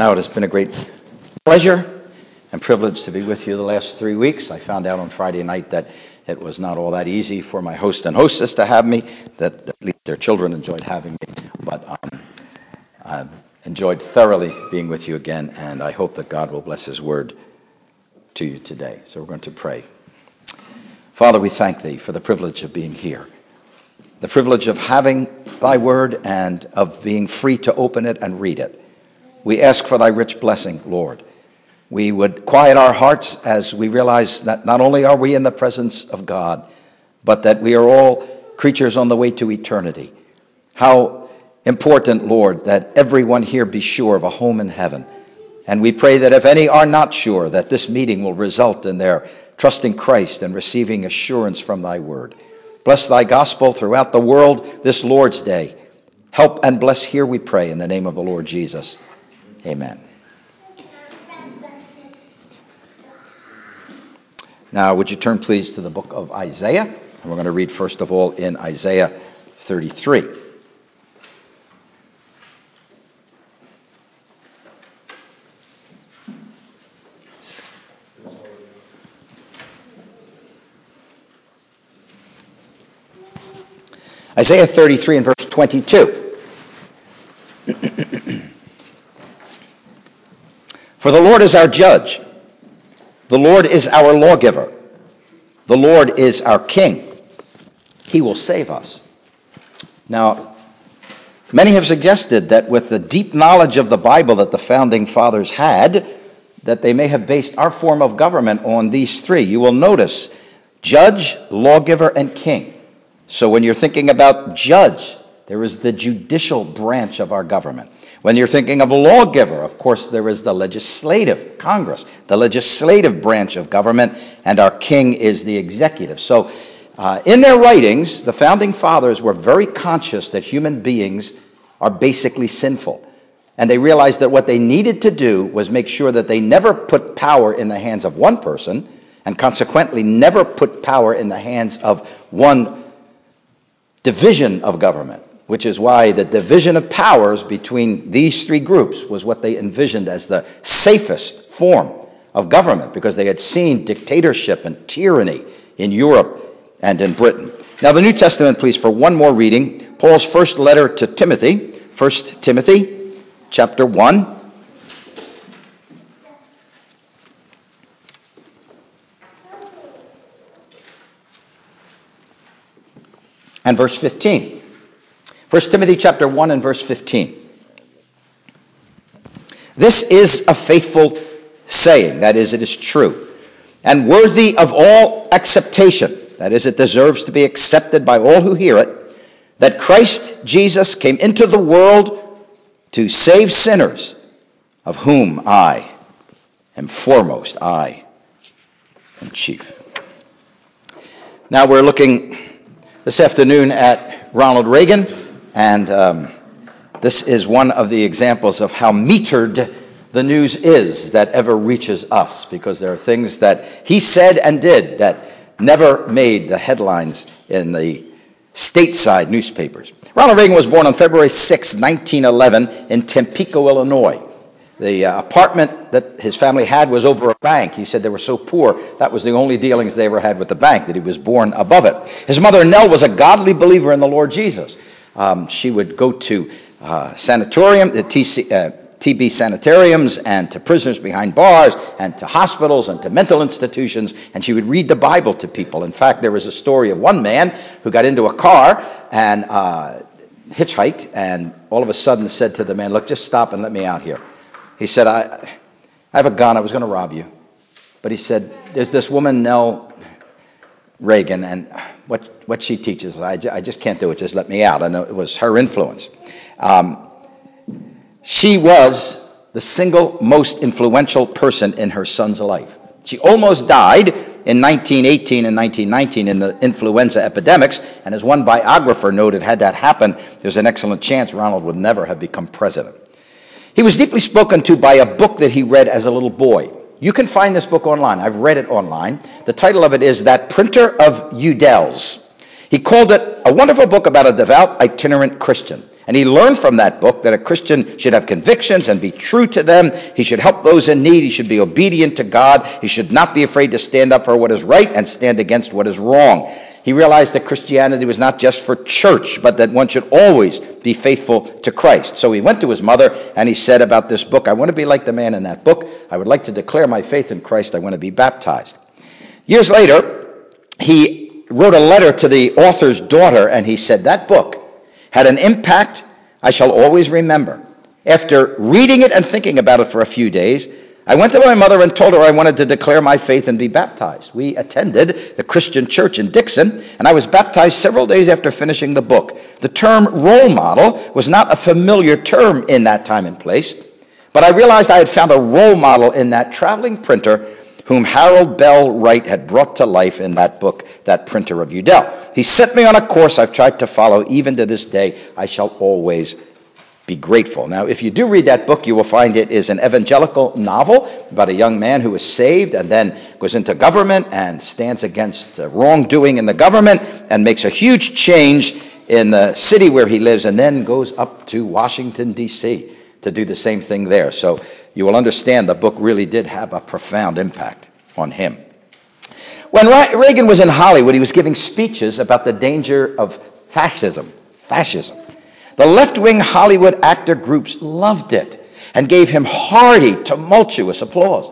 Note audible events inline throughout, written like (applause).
Now, it has been a great pleasure and privilege to be with you the last three weeks. I found out on Friday night that it was not all that easy for my host and hostess to have me, that at least their children enjoyed having me. But um, I've enjoyed thoroughly being with you again, and I hope that God will bless His word to you today. So we're going to pray. Father, we thank Thee for the privilege of being here, the privilege of having Thy word and of being free to open it and read it. We ask for Thy rich blessing, Lord we would quiet our hearts as we realize that not only are we in the presence of God, but that we are all creatures on the way to eternity. How important, Lord, that everyone here be sure of a home in heaven. And we pray that if any are not sure, that this meeting will result in their trusting Christ and receiving assurance from thy word. Bless thy gospel throughout the world this Lord's day. Help and bless here, we pray, in the name of the Lord Jesus. Amen. Now, would you turn please to the book of Isaiah? And we're going to read first of all in Isaiah 33. Isaiah 33 and verse 22. For the Lord is our judge. The Lord is our lawgiver. The Lord is our king. He will save us. Now, many have suggested that with the deep knowledge of the Bible that the founding fathers had, that they may have based our form of government on these three. You will notice judge, lawgiver, and king. So when you're thinking about judge, there is the judicial branch of our government. When you're thinking of a lawgiver, of course, there is the legislative, Congress, the legislative branch of government, and our king is the executive. So, uh, in their writings, the founding fathers were very conscious that human beings are basically sinful. And they realized that what they needed to do was make sure that they never put power in the hands of one person, and consequently never put power in the hands of one division of government which is why the division of powers between these three groups was what they envisioned as the safest form of government because they had seen dictatorship and tyranny in Europe and in Britain. Now, the New Testament, please, for one more reading Paul's first letter to Timothy, 1 Timothy chapter 1. And verse 15. 1 Timothy chapter 1 and verse 15. This is a faithful saying, that is, it is true, and worthy of all acceptation, that is, it deserves to be accepted by all who hear it, that Christ Jesus came into the world to save sinners, of whom I am foremost, I am chief. Now we're looking this afternoon at Ronald Reagan and um, this is one of the examples of how metered the news is that ever reaches us, because there are things that he said and did that never made the headlines in the stateside newspapers. Ronald Reagan was born on February 6, 1911, in Tampico, Illinois. The uh, apartment that his family had was over a bank. He said they were so poor, that was the only dealings they ever had with the bank, that he was born above it. His mother, Nell, was a godly believer in the Lord Jesus. Um, she would go to uh, sanatorium, the TC, uh, TB sanitariums, and to prisoners behind bars, and to hospitals, and to mental institutions, and she would read the Bible to people. In fact, there was a story of one man who got into a car and uh, hitchhiked, and all of a sudden said to the man, Look, just stop and let me out here. He said, I, I have a gun, I was going to rob you. But he said, There's this woman, Nell Reagan, and what, what she teaches. I, I just can't do it. Just let me out. I know it was her influence. Um, she was the single most influential person in her son's life. She almost died in 1918 and 1919 in the influenza epidemics, and as one biographer noted, had that happened, there's an excellent chance Ronald would never have become president. He was deeply spoken to by a book that he read as a little boy. You can find this book online. I've read it online. The title of it is That Printer of Udell's. He called it a wonderful book about a devout itinerant Christian. And he learned from that book that a Christian should have convictions and be true to them. He should help those in need. He should be obedient to God. He should not be afraid to stand up for what is right and stand against what is wrong. He realized that Christianity was not just for church, but that one should always be faithful to Christ. So he went to his mother and he said about this book, I want to be like the man in that book. I would like to declare my faith in Christ. I want to be baptized. Years later, he wrote a letter to the author's daughter and he said, That book had an impact I shall always remember. After reading it and thinking about it for a few days, I went to my mother and told her I wanted to declare my faith and be baptized. We attended the Christian church in Dixon, and I was baptized several days after finishing the book. The term role model was not a familiar term in that time and place, but I realized I had found a role model in that traveling printer whom Harold Bell Wright had brought to life in that book, that printer of Udell. He set me on a course I've tried to follow even to this day. I shall always be grateful. Now, if you do read that book, you will find it is an evangelical novel about a young man who is saved and then goes into government and stands against wrongdoing in the government and makes a huge change in the city where he lives and then goes up to Washington, D.C. to do the same thing there. So you will understand the book really did have a profound impact on him. When Reagan was in Hollywood, he was giving speeches about the danger of fascism. Fascism. The left wing Hollywood actor groups loved it and gave him hearty, tumultuous applause.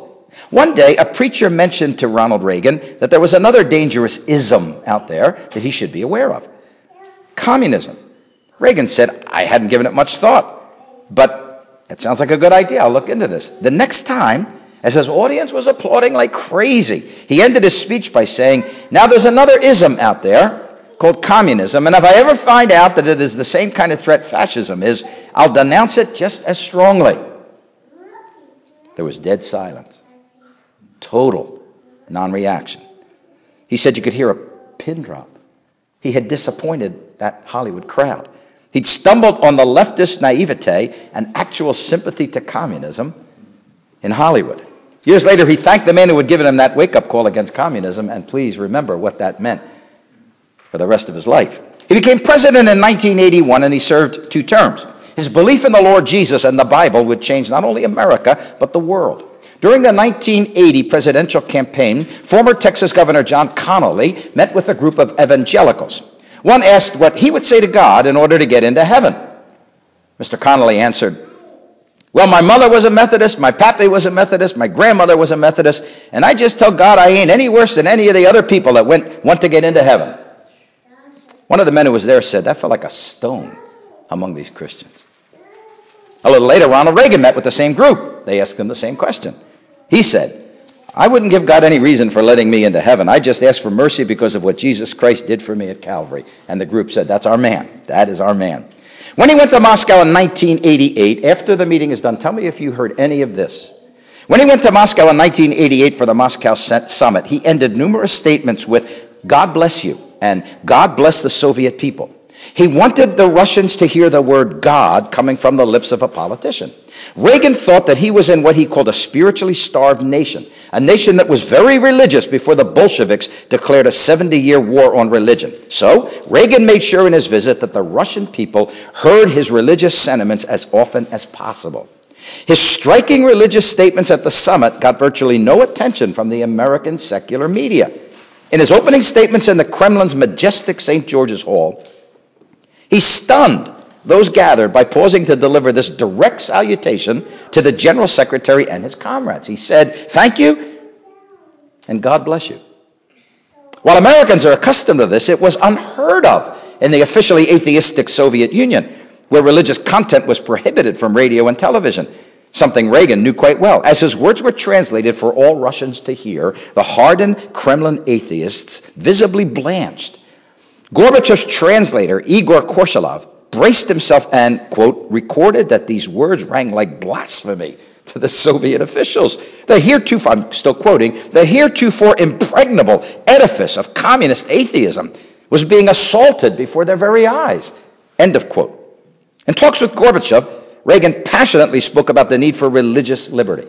One day, a preacher mentioned to Ronald Reagan that there was another dangerous ism out there that he should be aware of communism. Reagan said, I hadn't given it much thought, but it sounds like a good idea. I'll look into this. The next time, as his audience was applauding like crazy, he ended his speech by saying, Now there's another ism out there called communism. And if I ever find out that it is the same kind of threat fascism is, I'll denounce it just as strongly. There was dead silence, total non reaction. He said you could hear a pin drop. He had disappointed that Hollywood crowd. He'd stumbled on the leftist naivete and actual sympathy to communism in Hollywood. Years later, he thanked the man who had given him that wake up call against communism, and please remember what that meant for the rest of his life. He became president in 1981 and he served two terms. His belief in the Lord Jesus and the Bible would change not only America, but the world. During the 1980 presidential campaign, former Texas Governor John Connally met with a group of evangelicals. One asked what he would say to God in order to get into heaven. Mr. Connally answered, Well, my mother was a Methodist, my pappy was a Methodist, my grandmother was a Methodist, and I just tell God I ain't any worse than any of the other people that went, want to get into heaven. One of the men who was there said, That felt like a stone among these Christians. A little later, Ronald Reagan met with the same group. They asked him the same question. He said, I wouldn't give God any reason for letting me into heaven. I just ask for mercy because of what Jesus Christ did for me at Calvary. And the group said, That's our man. That is our man. When he went to Moscow in 1988, after the meeting is done, tell me if you heard any of this. When he went to Moscow in 1988 for the Moscow summit, he ended numerous statements with, God bless you and God bless the Soviet people. He wanted the Russians to hear the word God coming from the lips of a politician. Reagan thought that he was in what he called a spiritually starved nation, a nation that was very religious before the Bolsheviks declared a 70 year war on religion. So, Reagan made sure in his visit that the Russian people heard his religious sentiments as often as possible. His striking religious statements at the summit got virtually no attention from the American secular media. In his opening statements in the Kremlin's majestic St. George's Hall, he stunned those gathered by pausing to deliver this direct salutation to the General Secretary and his comrades. He said, Thank you, and God bless you. While Americans are accustomed to this, it was unheard of in the officially atheistic Soviet Union, where religious content was prohibited from radio and television something Reagan knew quite well. As his words were translated for all Russians to hear, the hardened Kremlin atheists visibly blanched. Gorbachev's translator, Igor Korchilov, braced himself and, quote, recorded that these words rang like blasphemy to the Soviet officials. The heretofore, I'm still quoting, the heretofore impregnable edifice of communist atheism was being assaulted before their very eyes. End of quote. In talks with Gorbachev, Reagan passionately spoke about the need for religious liberty.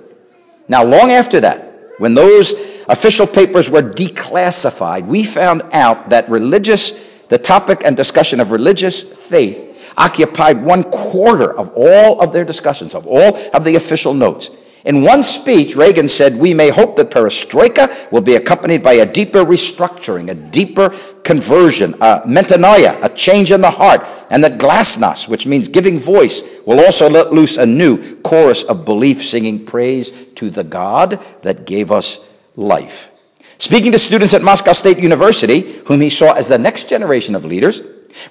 Now, long after that, when those official papers were declassified, we found out that religious, the topic and discussion of religious faith, occupied one quarter of all of their discussions, of all of the official notes. In one speech, Reagan said, We may hope that perestroika will be accompanied by a deeper restructuring, a deeper conversion, a metanoia, a change in the heart, and that glasnost, which means giving voice, will also let loose a new chorus of belief singing praise to the God that gave us life. Speaking to students at Moscow State University, whom he saw as the next generation of leaders,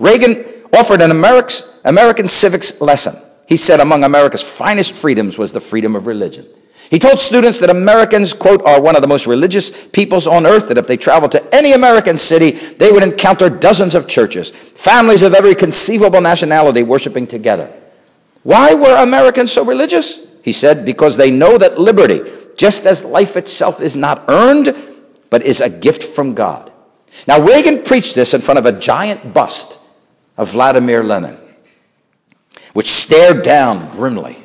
Reagan offered an American civics lesson. He said among America's finest freedoms was the freedom of religion. He told students that Americans, quote, are one of the most religious peoples on earth, that if they traveled to any American city, they would encounter dozens of churches, families of every conceivable nationality worshiping together. Why were Americans so religious? He said, because they know that liberty, just as life itself is not earned, but is a gift from God. Now, Reagan preached this in front of a giant bust of Vladimir Lenin which stared down grimly.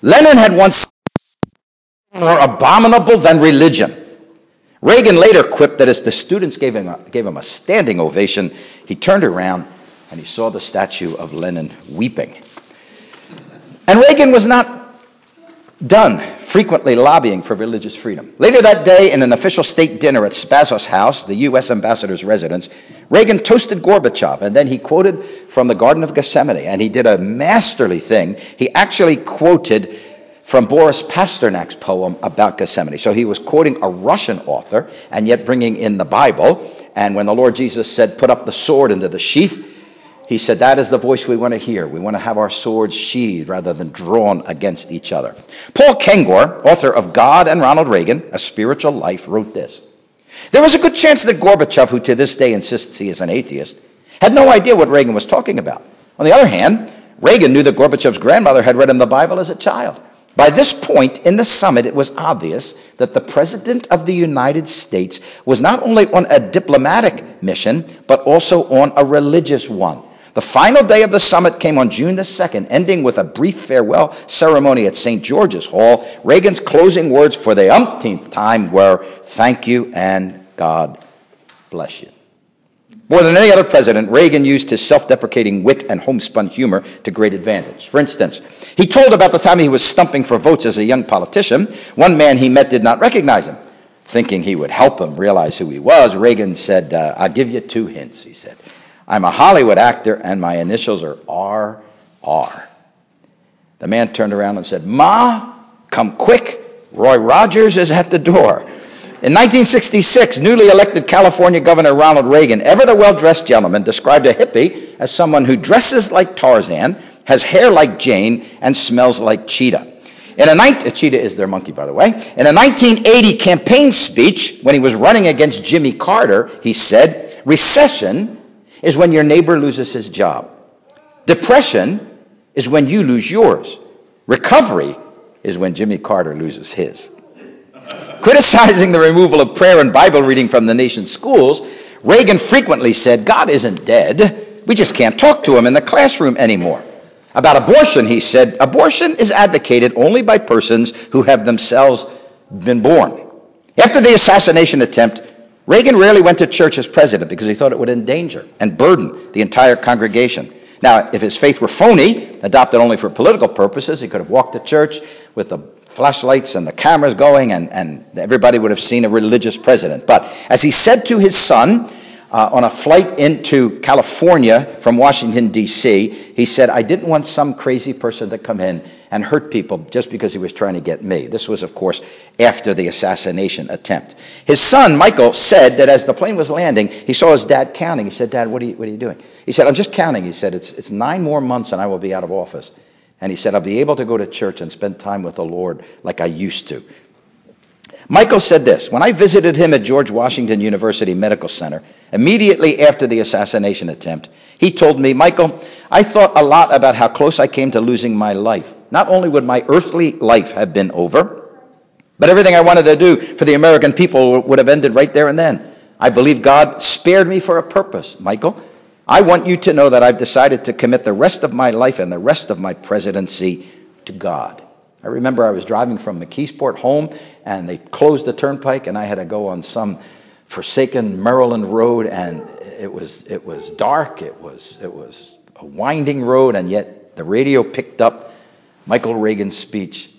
Lenin had once more abominable than religion. Reagan later quipped that as the students gave him, a, gave him a standing ovation, he turned around and he saw the statue of Lenin weeping. And Reagan was not done frequently lobbying for religious freedom. Later that day, in an official state dinner at Spazos House, the U.S. ambassador's residence, Reagan toasted Gorbachev, and then he quoted from the Garden of Gethsemane, and he did a masterly thing. He actually quoted from Boris Pasternak's poem about Gethsemane. So he was quoting a Russian author and yet bringing in the Bible. And when the Lord Jesus said, Put up the sword into the sheath, he said, That is the voice we want to hear. We want to have our swords sheathed rather than drawn against each other. Paul Kengor, author of God and Ronald Reagan, A Spiritual Life, wrote this There was a good chance that Gorbachev, who to this day insists he is an atheist, had no idea what Reagan was talking about. On the other hand, Reagan knew that Gorbachev's grandmother had read him the Bible as a child. By this point in the summit, it was obvious that the President of the United States was not only on a diplomatic mission, but also on a religious one. The final day of the summit came on June the 2nd, ending with a brief farewell ceremony at St. George's Hall. Reagan's closing words for the umpteenth time were, Thank you and God bless you. More than any other president, Reagan used his self deprecating wit and homespun humor to great advantage. For instance, he told about the time he was stumping for votes as a young politician. One man he met did not recognize him. Thinking he would help him realize who he was, Reagan said, uh, I'll give you two hints, he said. I'm a Hollywood actor, and my initials are R.R. The man turned around and said, Ma, come quick. Roy Rogers is at the door. In 1966, newly elected California Governor Ronald Reagan, ever the well dressed gentleman, described a hippie as someone who dresses like Tarzan, has hair like Jane, and smells like Cheetah. In a, 19, uh, Cheetah is their monkey, by the way. In a 1980 campaign speech, when he was running against Jimmy Carter, he said, Recession is when your neighbor loses his job. Depression is when you lose yours. Recovery is when Jimmy Carter loses his. (laughs) Criticizing the removal of prayer and Bible reading from the nation's schools, Reagan frequently said, God isn't dead. We just can't talk to him in the classroom anymore. About abortion, he said, abortion is advocated only by persons who have themselves been born. After the assassination attempt, Reagan rarely went to church as president because he thought it would endanger and burden the entire congregation. Now, if his faith were phony, adopted only for political purposes, he could have walked to church with the flashlights and the cameras going, and, and everybody would have seen a religious president. But as he said to his son, uh, on a flight into California from Washington, D.C., he said, I didn't want some crazy person to come in and hurt people just because he was trying to get me. This was, of course, after the assassination attempt. His son, Michael, said that as the plane was landing, he saw his dad counting. He said, Dad, what are you, what are you doing? He said, I'm just counting. He said, it's, it's nine more months and I will be out of office. And he said, I'll be able to go to church and spend time with the Lord like I used to. Michael said this When I visited him at George Washington University Medical Center immediately after the assassination attempt, he told me, Michael, I thought a lot about how close I came to losing my life. Not only would my earthly life have been over, but everything I wanted to do for the American people would have ended right there and then. I believe God spared me for a purpose, Michael. I want you to know that I've decided to commit the rest of my life and the rest of my presidency to God. I remember I was driving from McKeesport home and they closed the turnpike and I had to go on some forsaken Maryland road and it was, it was dark, it was, it was a winding road, and yet the radio picked up Michael Reagan's speech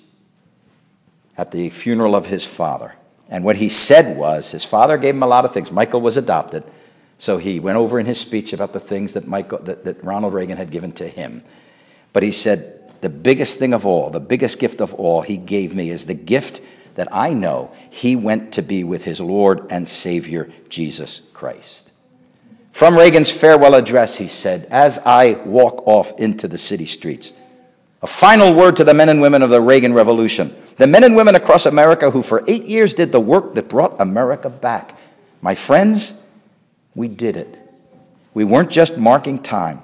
at the funeral of his father. And what he said was his father gave him a lot of things. Michael was adopted, so he went over in his speech about the things that, Michael, that, that Ronald Reagan had given to him. But he said, The biggest thing of all, the biggest gift of all he gave me is the gift that I know he went to be with his Lord and Savior, Jesus Christ. From Reagan's farewell address, he said, As I walk off into the city streets, a final word to the men and women of the Reagan Revolution, the men and women across America who for eight years did the work that brought America back. My friends, we did it. We weren't just marking time.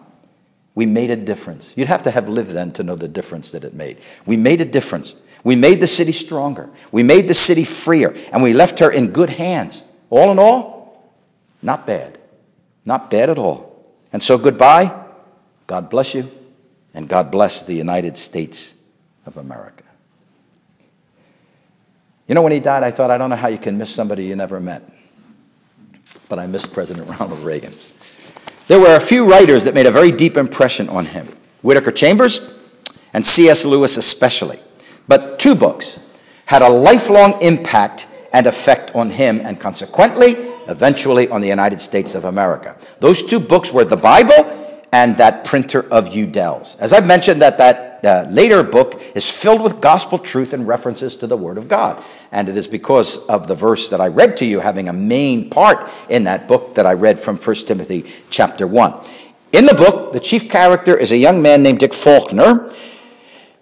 We made a difference. You'd have to have lived then to know the difference that it made. We made a difference. We made the city stronger. We made the city freer, and we left her in good hands. All in all, not bad. Not bad at all. And so goodbye. God bless you and God bless the United States of America. You know, when he died, I thought, I don't know how you can miss somebody you never met. But I missed President (laughs) Ronald Reagan. There were a few writers that made a very deep impression on him Whittaker Chambers and C.S. Lewis, especially. But two books had a lifelong impact and effect on him, and consequently, eventually, on the United States of America. Those two books were the Bible and that printer of Udell's. As I've mentioned, that that uh, later book is filled with gospel truth and references to the Word of God. And it is because of the verse that I read to you having a main part in that book that I read from 1 Timothy chapter 1. In the book, the chief character is a young man named Dick Falkner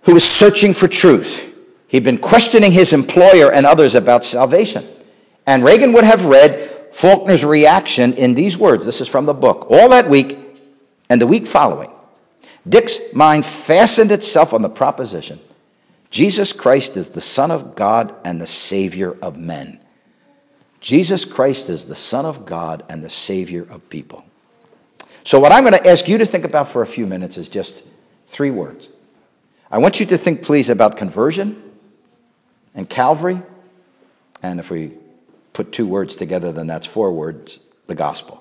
who is searching for truth. He'd been questioning his employer and others about salvation. And Reagan would have read Falkner's reaction in these words. This is from the book. All that week, and the week following, Dick's mind fastened itself on the proposition Jesus Christ is the Son of God and the Savior of men. Jesus Christ is the Son of God and the Savior of people. So, what I'm going to ask you to think about for a few minutes is just three words. I want you to think, please, about conversion and Calvary. And if we put two words together, then that's four words the gospel.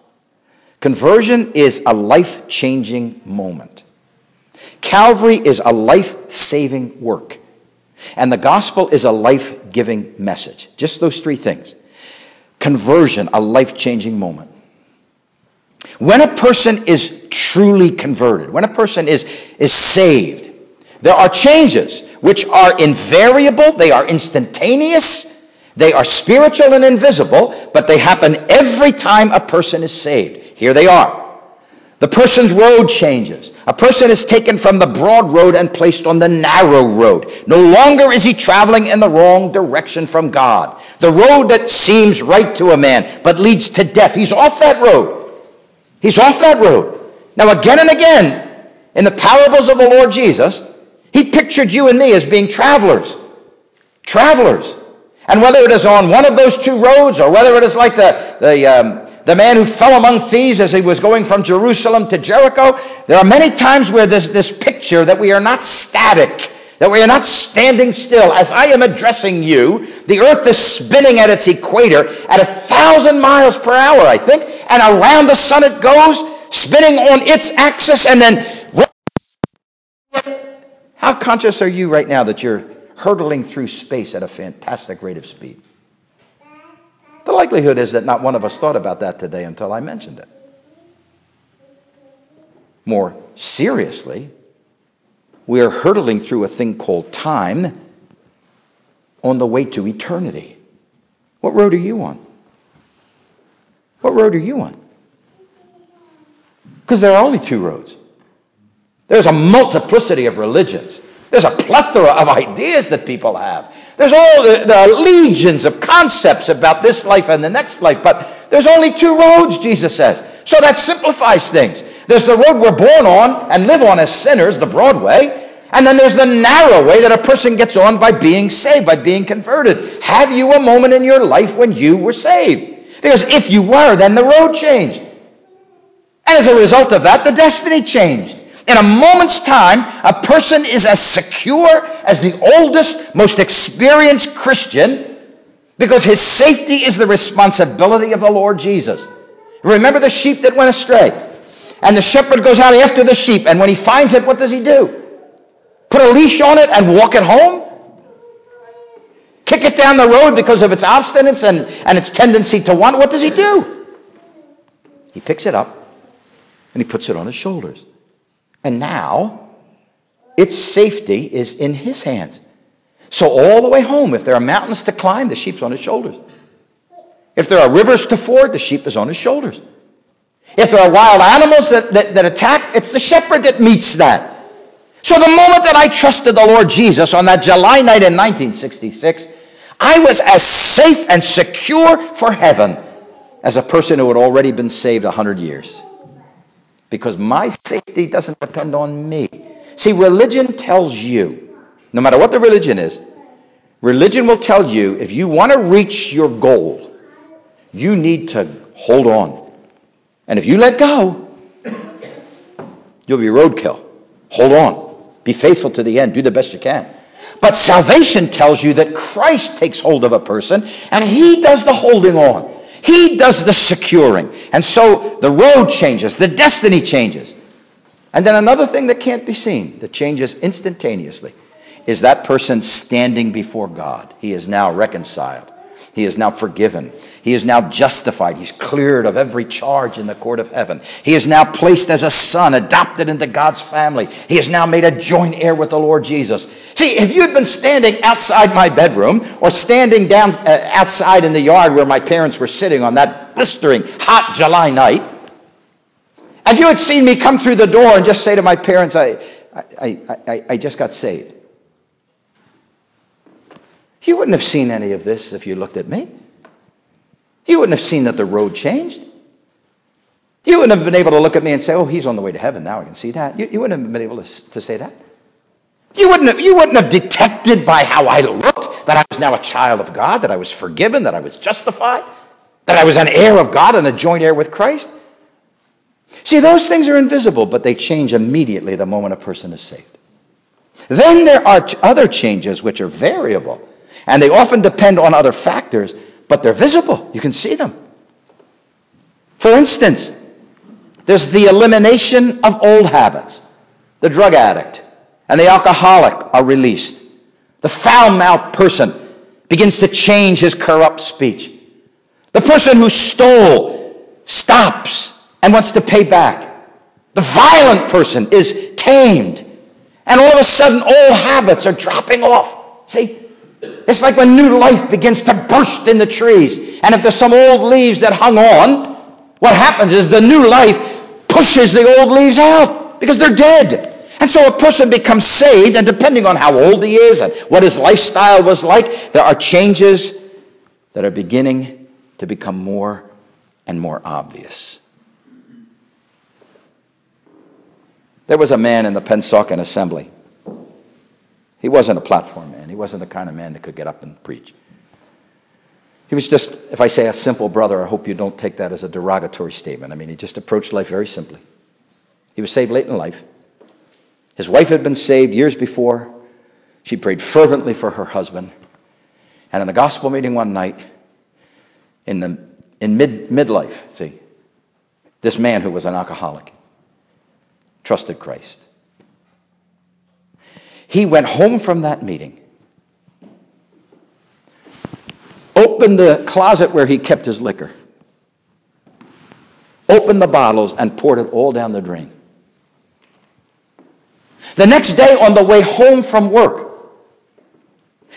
Conversion is a life changing moment. Calvary is a life saving work. And the gospel is a life giving message. Just those three things. Conversion, a life changing moment. When a person is truly converted, when a person is, is saved, there are changes which are invariable, they are instantaneous, they are spiritual and invisible, but they happen every time a person is saved. Here they are. The person's road changes. A person is taken from the broad road and placed on the narrow road. No longer is he traveling in the wrong direction from God. The road that seems right to a man but leads to death. He's off that road. He's off that road. Now, again and again, in the parables of the Lord Jesus, he pictured you and me as being travelers. Travelers. And whether it is on one of those two roads or whether it is like the, the, um, the man who fell among thieves as he was going from Jerusalem to Jericho. There are many times where there's this picture that we are not static, that we are not standing still. As I am addressing you, the earth is spinning at its equator at a thousand miles per hour, I think, and around the sun it goes, spinning on its axis, and then. How conscious are you right now that you're hurtling through space at a fantastic rate of speed? The likelihood is that not one of us thought about that today until I mentioned it. More seriously, we are hurtling through a thing called time on the way to eternity. What road are you on? What road are you on? Because there are only two roads. There's a multiplicity of religions. There's a plethora of ideas that people have. There's all the, the, legions of concepts about this life and the next life, but there's only two roads, Jesus says. So that simplifies things. There's the road we're born on and live on as sinners, the broad way, and then there's the narrow way that a person gets on by being saved, by being converted. Have you a moment in your life when you were saved? Because if you were, then the road changed. And as a result of that, the destiny changed. In a moment's time, a person is as secure as the oldest, most experienced Christian because his safety is the responsibility of the Lord Jesus. Remember the sheep that went astray. And the shepherd goes out after the sheep. And when he finds it, what does he do? Put a leash on it and walk it home? Kick it down the road because of its obstinance and, and its tendency to want. What does he do? He picks it up and he puts it on his shoulders. And now, its safety is in his hands. So, all the way home, if there are mountains to climb, the sheep's on his shoulders. If there are rivers to ford, the sheep is on his shoulders. If there are wild animals that, that, that attack, it's the shepherd that meets that. So, the moment that I trusted the Lord Jesus on that July night in 1966, I was as safe and secure for heaven as a person who had already been saved 100 years. Because my safety doesn't depend on me. See, religion tells you, no matter what the religion is, religion will tell you if you want to reach your goal, you need to hold on. And if you let go, you'll be roadkill. Hold on. Be faithful to the end. Do the best you can. But salvation tells you that Christ takes hold of a person and he does the holding on. He does the securing. And so the road changes, the destiny changes. And then another thing that can't be seen, that changes instantaneously, is that person standing before God. He is now reconciled. He is now forgiven. He is now justified. He's cleared of every charge in the court of heaven. He is now placed as a son, adopted into God's family. He is now made a joint heir with the Lord Jesus. See, if you had been standing outside my bedroom or standing down uh, outside in the yard where my parents were sitting on that blistering hot July night, and you had seen me come through the door and just say to my parents, I, I, I, I just got saved. You wouldn't have seen any of this if you looked at me. You wouldn't have seen that the road changed. You wouldn't have been able to look at me and say, oh, he's on the way to heaven now. I can see that. You, you wouldn't have been able to, to say that. You wouldn't, have, you wouldn't have detected by how I looked that I was now a child of God, that I was forgiven, that I was justified, that I was an heir of God and a joint heir with Christ. See, those things are invisible, but they change immediately the moment a person is saved. Then there are other changes which are variable and they often depend on other factors, but they're visible. You can see them. For instance, there's the elimination of old habits. The drug addict and the alcoholic are released. The foul mouthed person begins to change his corrupt speech. The person who stole stops and wants to pay back. The violent person is tamed. And all of a sudden, old habits are dropping off. See, it's like when new life begins to burst in the trees. And if there's some old leaves that hung on, what happens is the new life pushes the old leaves out because they're dead. And so a person becomes saved, and depending on how old he is and what his lifestyle was like, there are changes that are beginning to become more and more obvious. There was a man in the Pennsauken Assembly he wasn't a platform man. Wasn't the kind of man that could get up and preach. He was just, if I say a simple brother, I hope you don't take that as a derogatory statement. I mean, he just approached life very simply. He was saved late in life. His wife had been saved years before. She prayed fervently for her husband. And in a gospel meeting one night, in, the, in mid, midlife, see, this man who was an alcoholic trusted Christ. He went home from that meeting, opened the closet where he kept his liquor, opened the bottles, and poured it all down the drain. The next day, on the way home from work,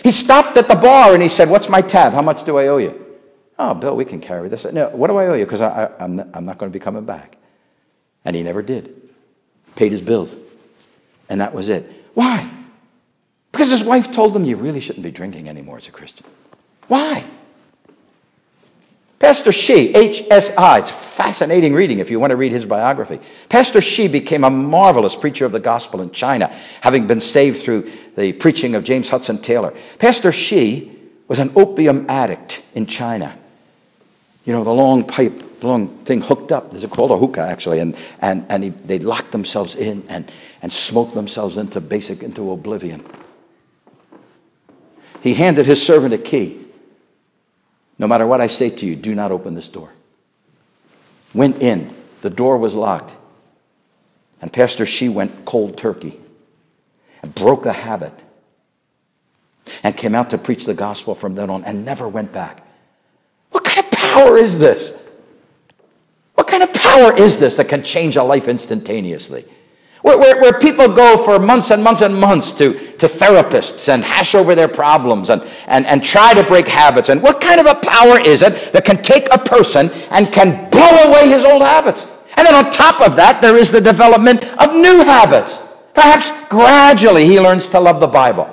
he stopped at the bar and he said, What's my tab? How much do I owe you? Oh, Bill, we can carry this. No, what do I owe you? Because I'm not, I'm not going to be coming back. And he never did. Paid his bills. And that was it. Why? Because his wife told him, You really shouldn't be drinking anymore as a Christian. Why? Pastor Shih, HSI, it's fascinating reading if you want to read his biography. Pastor Hsi became a marvelous preacher of the gospel in China, having been saved through the preaching of James Hudson Taylor. Pastor Shih was an opium addict in China. You know, the long pipe, the long thing hooked up. It's called a hookah, actually. And, and, and he, they locked themselves in and, and smoked themselves into basic, into oblivion he handed his servant a key. No matter what I say to you, do not open this door. Went in. The door was locked. And Pastor Hsi went cold turkey and broke the habit and came out to preach the gospel from then on and never went back. What kind of power is this? What kind of power is this that can change a life instantaneously? Where, where, where, people go for months and months and months to, to therapists and hash over their problems and, and, and try to break habits. And what kind of a power is it that can take a person and can blow away his old habits? And then on top of that, there is the development of new habits. Perhaps gradually he learns to love the Bible.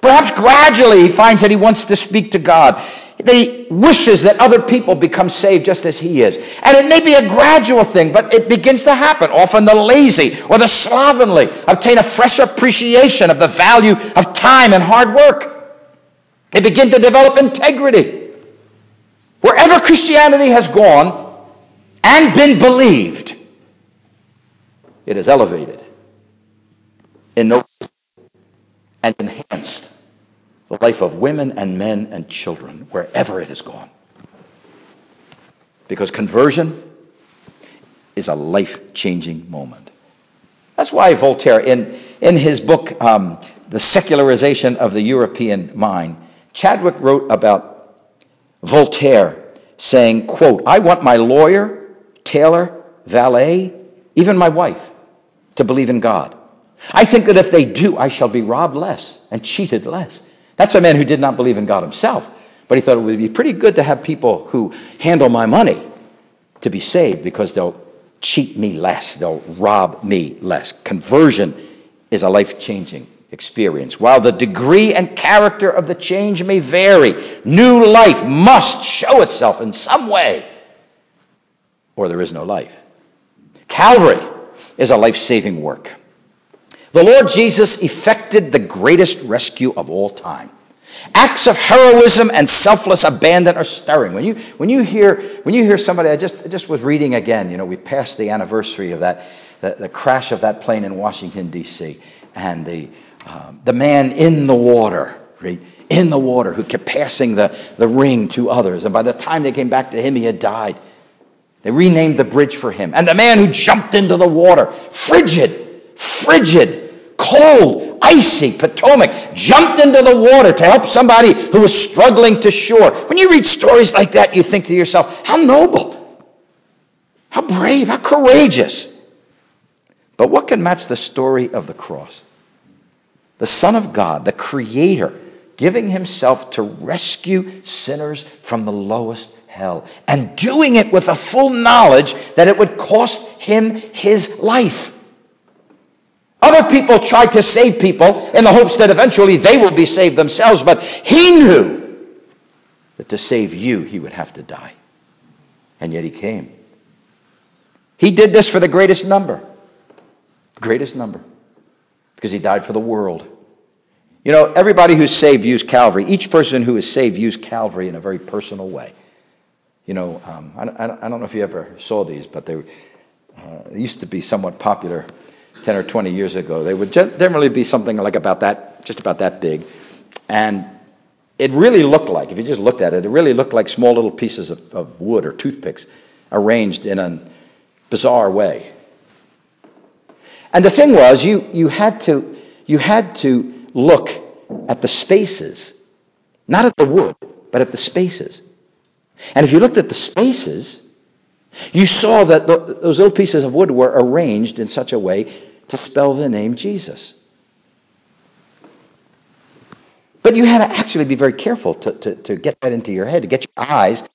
Perhaps gradually he finds that he wants to speak to God. He wishes that other people become saved just as he is. And it may be a gradual thing, but it begins to happen. Often the lazy or the slovenly obtain a fresh appreciation of the value of time and hard work. They begin to develop integrity. Wherever Christianity has gone and been believed, it is elevated no and enhanced the life of women and men and children wherever it has gone. Because conversion is a life changing moment. That's why Voltaire, in, in his book, um, The Secularization of the European Mind, Chadwick wrote about Voltaire saying, quote, I want my lawyer, tailor, valet, even my wife to believe in God. I think that if they do, I shall be robbed less and cheated less. That's a man who did not believe in God himself, but he thought it would be pretty good to have people who handle my money to be saved because they'll cheat me less, they'll rob me less. Conversion is a life changing experience. While the degree and character of the change may vary, new life must show itself in some way, or there is no life. Calvary is a life saving work. The Lord Jesus effected the greatest rescue of all time. Acts of heroism and selfless abandon are stirring. When you, when you, hear, when you hear somebody, I just, I just was reading again, you know, we passed the anniversary of that, the, the crash of that plane in Washington, D.C., and the, um, the man in the water, right? In the water, who kept passing the, the ring to others. And by the time they came back to him, he had died. They renamed the bridge for him. And the man who jumped into the water, frigid, frigid, cold, icy Potomac jumped into the water to help somebody who was struggling to shore. When you read stories like that, you think to yourself, how noble, how brave, how courageous. But what can match the story of the cross? The Son of God, the Creator, giving Himself to rescue sinners from the lowest hell and doing it with a full knowledge that it would cost Him His life. Other people try to save people in the hopes that eventually they will be saved themselves, but he knew that to save you, he would have to die. And yet he came. He did this for the greatest number. The greatest number. Because he died for the world. You know, everybody who's saved used Calvary. Each person who is saved used Calvary in a very personal way. You know, um, I, I, don't know if you ever saw these, but they, uh, they used to be somewhat popular 10 or 20 years ago. They would generally be something like about that, just about that big. And it really looked like, if you just looked at it, it really looked like small little pieces of, of wood or toothpicks arranged in a bizarre way. And the thing was, you, you, had to, you had to look at the spaces, not at the wood, but at the spaces. And if you looked at the spaces, you saw that those little pieces of wood were arranged in such a way to spell the name Jesus. But you had to actually be very careful to, to, to get that into your head, to get your eyes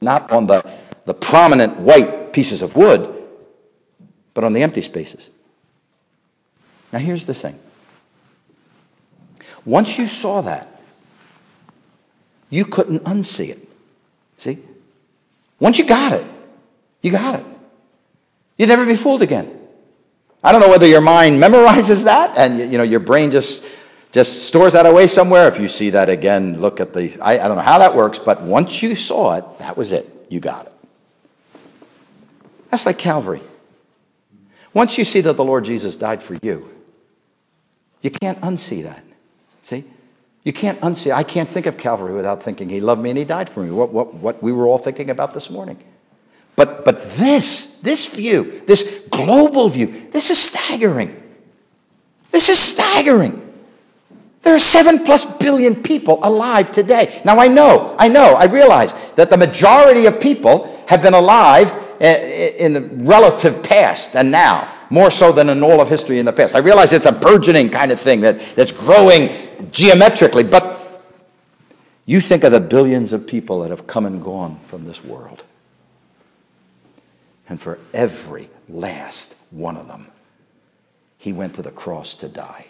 not on the, the prominent white pieces of wood, but on the empty spaces. Now, here's the thing. Once you saw that, you couldn't unsee it. See? Once you got it, you got it. You'd never be fooled again. I don't know whether your mind (laughs) memorizes that and you know your brain just just stores that away somewhere. If you see that again, look at the I, I don't know how that works, but once you saw it, that was it. You got it. That's like Calvary. Once you see that the Lord Jesus died for you, you can't unsee that. See? You can't unsee. I can't think of Calvary without thinking He loved me and He died for me. What, what, what we were all thinking about this morning. But, but this this view, this global view, this is staggering. This is staggering. There are seven plus billion people alive today. Now, I know, I know, I realize that the majority of people have been alive in the relative past and now, more so than in all of history in the past. I realize it's a burgeoning kind of thing that, that's growing geometrically, but you think of the billions of people that have come and gone from this world. And for every last one of them, he went to the cross to die.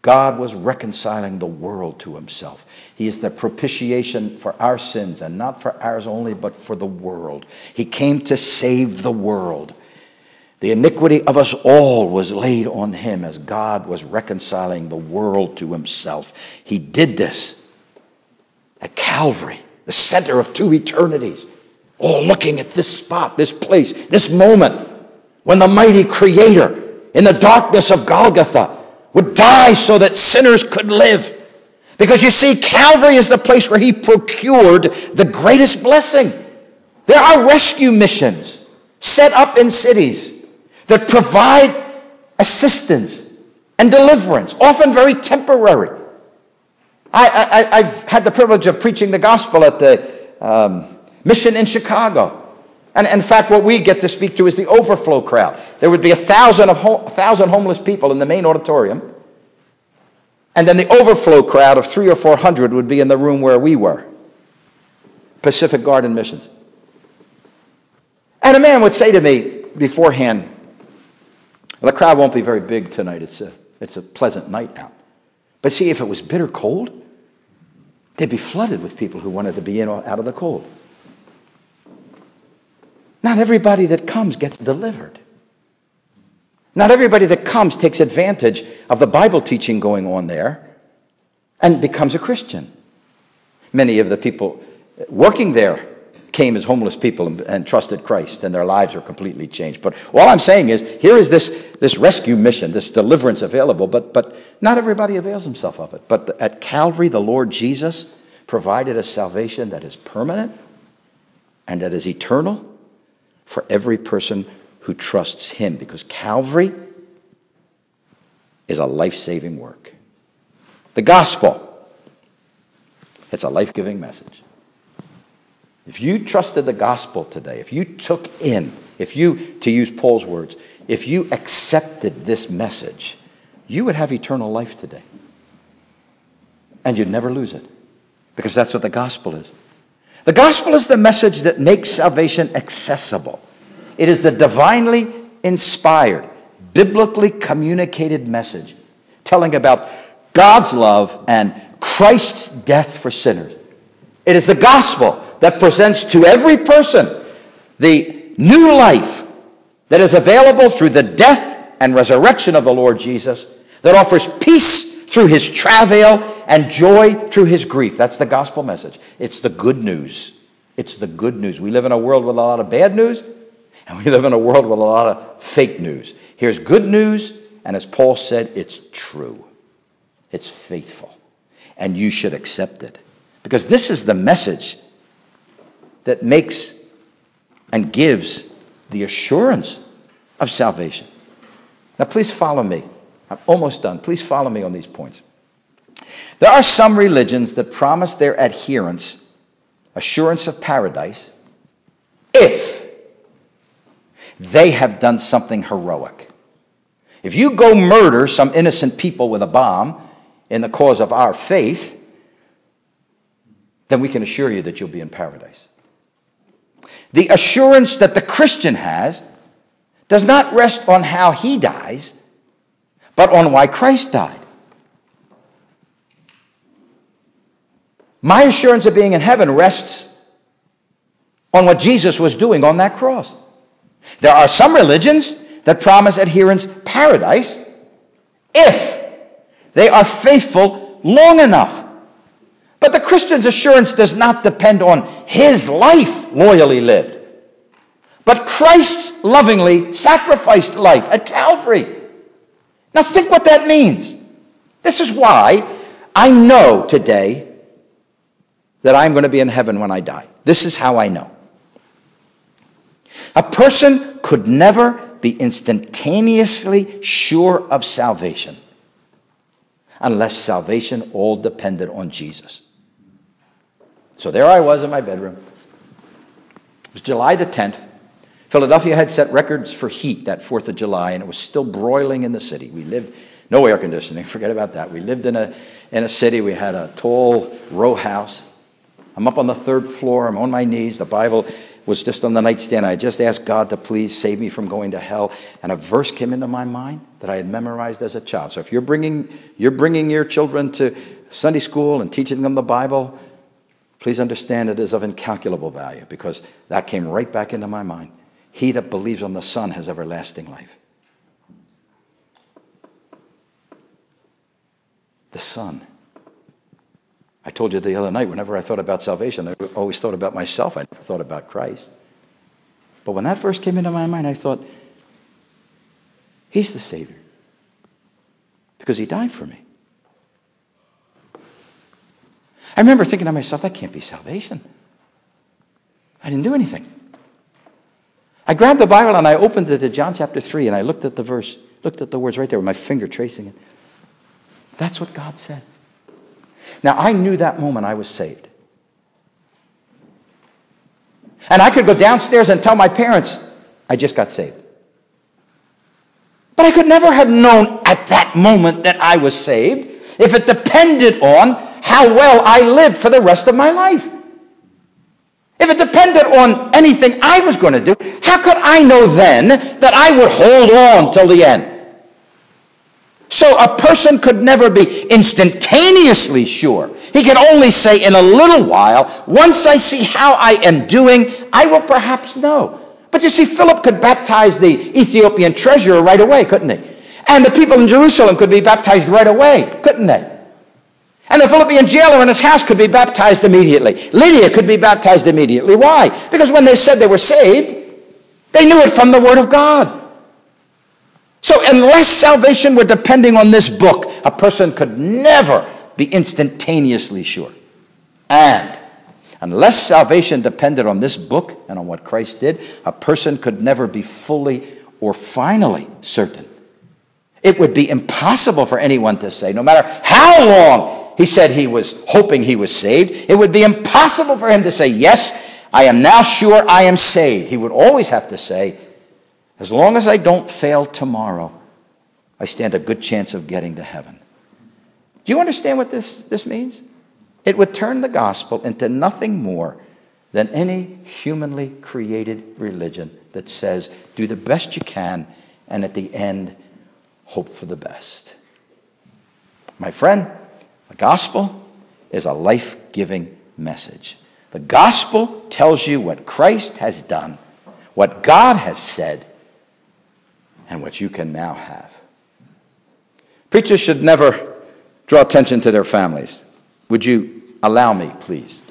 God was reconciling the world to himself. He is the propitiation for our sins, and not for ours only, but for the world. He came to save the world. The iniquity of us all was laid on him as God was reconciling the world to himself. He did this at Calvary, the center of two eternities, all looking at this spot, this place, this moment when the mighty Creator in the darkness of Golgotha would die so that sinners could live. Because you see, Calvary is the place where he procured the greatest blessing. There are rescue missions set up in cities that provide assistance and deliverance, often very temporary. I I, I, have had the privilege of preaching the gospel at the um, mission in Chicago. And in fact, what we get to speak to is the overflow crowd. There would be a thousand, of ho- a thousand homeless people in the main auditorium. And then the overflow crowd of three or four hundred would be in the room where we were Pacific Garden Missions. And a man would say to me beforehand, the crowd won't be very big tonight. It's a, it's a pleasant night out. But see, if it was bitter cold, they'd be flooded with people who wanted to be in out of the cold. Not everybody that comes gets delivered. Not everybody that comes takes advantage of the Bible teaching going on there and becomes a Christian. Many of the people working there came as homeless people and, and, trusted Christ, and their lives were completely changed. But all I'm saying is, here is this, this rescue mission, this deliverance available, but, but not everybody avails himself of it. But at Calvary, the Lord Jesus provided a salvation that is permanent and that is eternal for every person who trusts him because Calvary is a life saving work. The gospel, it's a life giving message. If you trusted the gospel today, if you took in, if you, to use Paul's words, if you accepted this message, you would have eternal life today. And you'd never lose it because that's what the gospel is. The gospel is the message that makes salvation accessible. It is the divinely inspired, biblically communicated message telling about God's love and Christ's death for sinners. It is the gospel that presents to every person the new life that is available through the death and resurrection of the Lord Jesus, that offers peace through his travail and joy through his grief. That's the gospel message. It's the good news. It's the good news. We live in a world with a lot of bad news, and we live in a world with a lot of fake news. Here's good news, and as Paul said, it's true, it's faithful, and you should accept it. Because this is the message that makes and gives the assurance of salvation. Now, please follow me. I'm almost done. Please follow me on these points. There are some religions that promise their adherents assurance of paradise if they have done something heroic. If you go murder some innocent people with a bomb in the cause of our faith, then we can assure you that you'll be in paradise. The assurance that the Christian has does not rest on how he dies, but on why Christ died. My assurance of being in heaven rests on what Jesus was doing on that cross. There are some religions that promise adherents paradise if they are faithful long enough. But the Christian's assurance does not depend on his life loyally lived, but Christ's lovingly sacrificed life at Calvary. Now, think what that means. This is why I know today that I'm going to be in heaven when I die. This is how I know. A person could never be instantaneously sure of salvation unless salvation all depended on Jesus. So there I was in my bedroom. It was July the 10th. Philadelphia had set records for heat that 4th of July, and it was still broiling in the city. We lived, no air conditioning, (laughs) forget about that. We lived in a, in a city, we had a tall row house. I'm up on the third floor, I'm on my knees. The Bible was just on the nightstand. I just asked God to please save me from going to hell. And a verse came into my mind that I had memorized as a child. So if you're bringing, you're bringing your children to Sunday school and teaching them the Bible, please understand it is of incalculable value because that came right back into my mind. He that believes on the Son has everlasting life. The Son. I told you the other night, whenever I thought about salvation, I always thought about myself. I never thought about Christ. But when that verse came into my mind, I thought, He's the Savior. Because He died for me. I remember thinking to myself, that can't be salvation. I didn't do anything. I grabbed the Bible and I opened it to John chapter 3 and I looked at the verse, looked at the words right there with my finger tracing it. That's what God said. Now, I knew that moment I was saved. And I could go downstairs and tell my parents, I just got saved. But I could never have known at that moment that I was saved if it depended on how well I lived for the rest of my life. If it depended on anything I was going to do, how could I know then that I would hold on till the end? So a person could never be instantaneously sure. He could only say in a little while, once I see how I am doing, I will perhaps know. But you see, Philip could baptize the Ethiopian treasurer right away, couldn't he? And the people in Jerusalem could be baptized right away, couldn't they? And the Philippian jailer in his house could be baptized immediately. Lydia could be baptized immediately. Why? Because when they said they were saved, they knew it from the Word of God. So, unless salvation were depending on this book, a person could never be instantaneously sure. And unless salvation depended on this book and on what Christ did, a person could never be fully or finally certain. It would be impossible for anyone to say, no matter how long he said he was hoping he was saved, it would be impossible for him to say, Yes, I am now sure I am saved. He would always have to say, as long as I don't fail tomorrow, I stand a good chance of getting to heaven. Do you understand what this, this means? It would turn the gospel into nothing more than any humanly created religion that says, do the best you can, and at the end, hope for the best. My friend, the gospel is a life giving message. The gospel tells you what Christ has done, what God has said, and what you can now have. Preachers should never draw attention to their families. Would you allow me, please,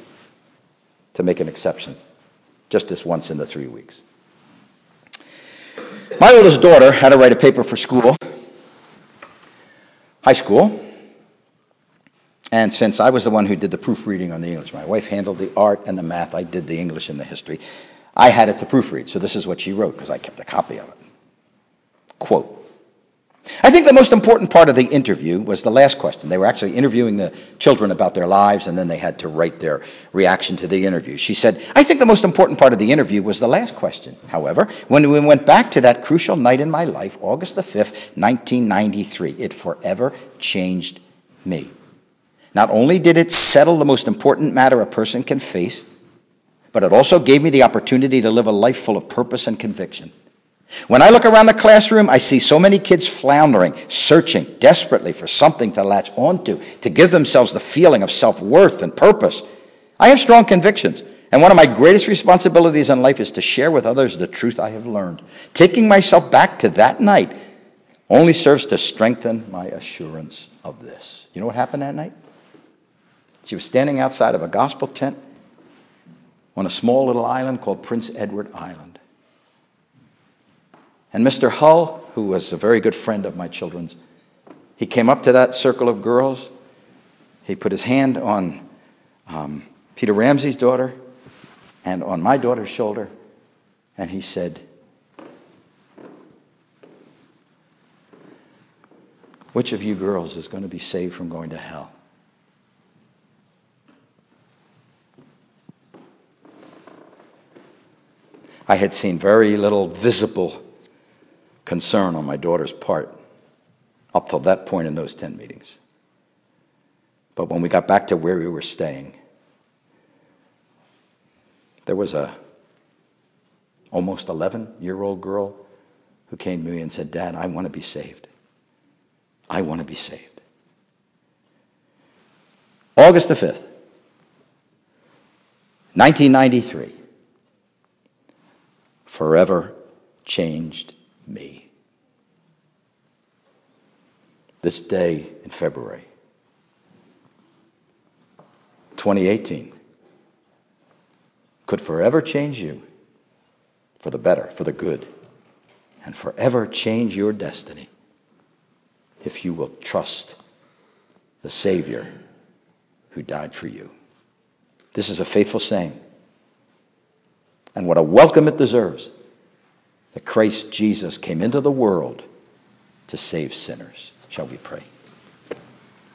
to make an exception just this once in the three weeks? My oldest daughter had to write a paper for school, high school. And since I was the one who did the proofreading on the English, my wife handled the art and the math, I did the English and the history. I had it to proofread, so this is what she wrote because I kept a copy of it. Quote I think the most important part of the interview was the last question. They were actually interviewing the children about their lives, and then they had to write their reaction to the interview. She said, I think the most important part of the interview was the last question. However, when we went back to that crucial night in my life, August the 5th, 1993, it forever changed me. Not only did it settle the most important matter a person can face, but it also gave me the opportunity to live a life full of purpose and conviction. When I look around the classroom, I see so many kids floundering, searching desperately for something to latch onto, to give themselves the feeling of self worth and purpose. I have strong convictions, and one of my greatest responsibilities in life is to share with others the truth I have learned. Taking myself back to that night only serves to strengthen my assurance of this. You know what happened that night? She was standing outside of a gospel tent on a small little island called Prince Edward Island. And Mr. Hull, who was a very good friend of my children's, he came up to that circle of girls. He put his hand on um, Peter Ramsey's daughter and on my daughter's shoulder. And he said, Which of you girls is going to be saved from going to hell? I had seen very little visible concern on my daughter's part up till that point in those 10 meetings. But when we got back to where we were staying, there was a almost 11 year old girl who came to me and said, Dad, I want to be saved. I want to be saved. August the 5th, 1993 forever changed me. This day in February 2018 could forever change you for the better, for the good, and forever change your destiny if you will trust the Savior who died for you. This is a faithful saying and what a welcome it deserves that Christ Jesus came into the world to save sinners. Shall we pray?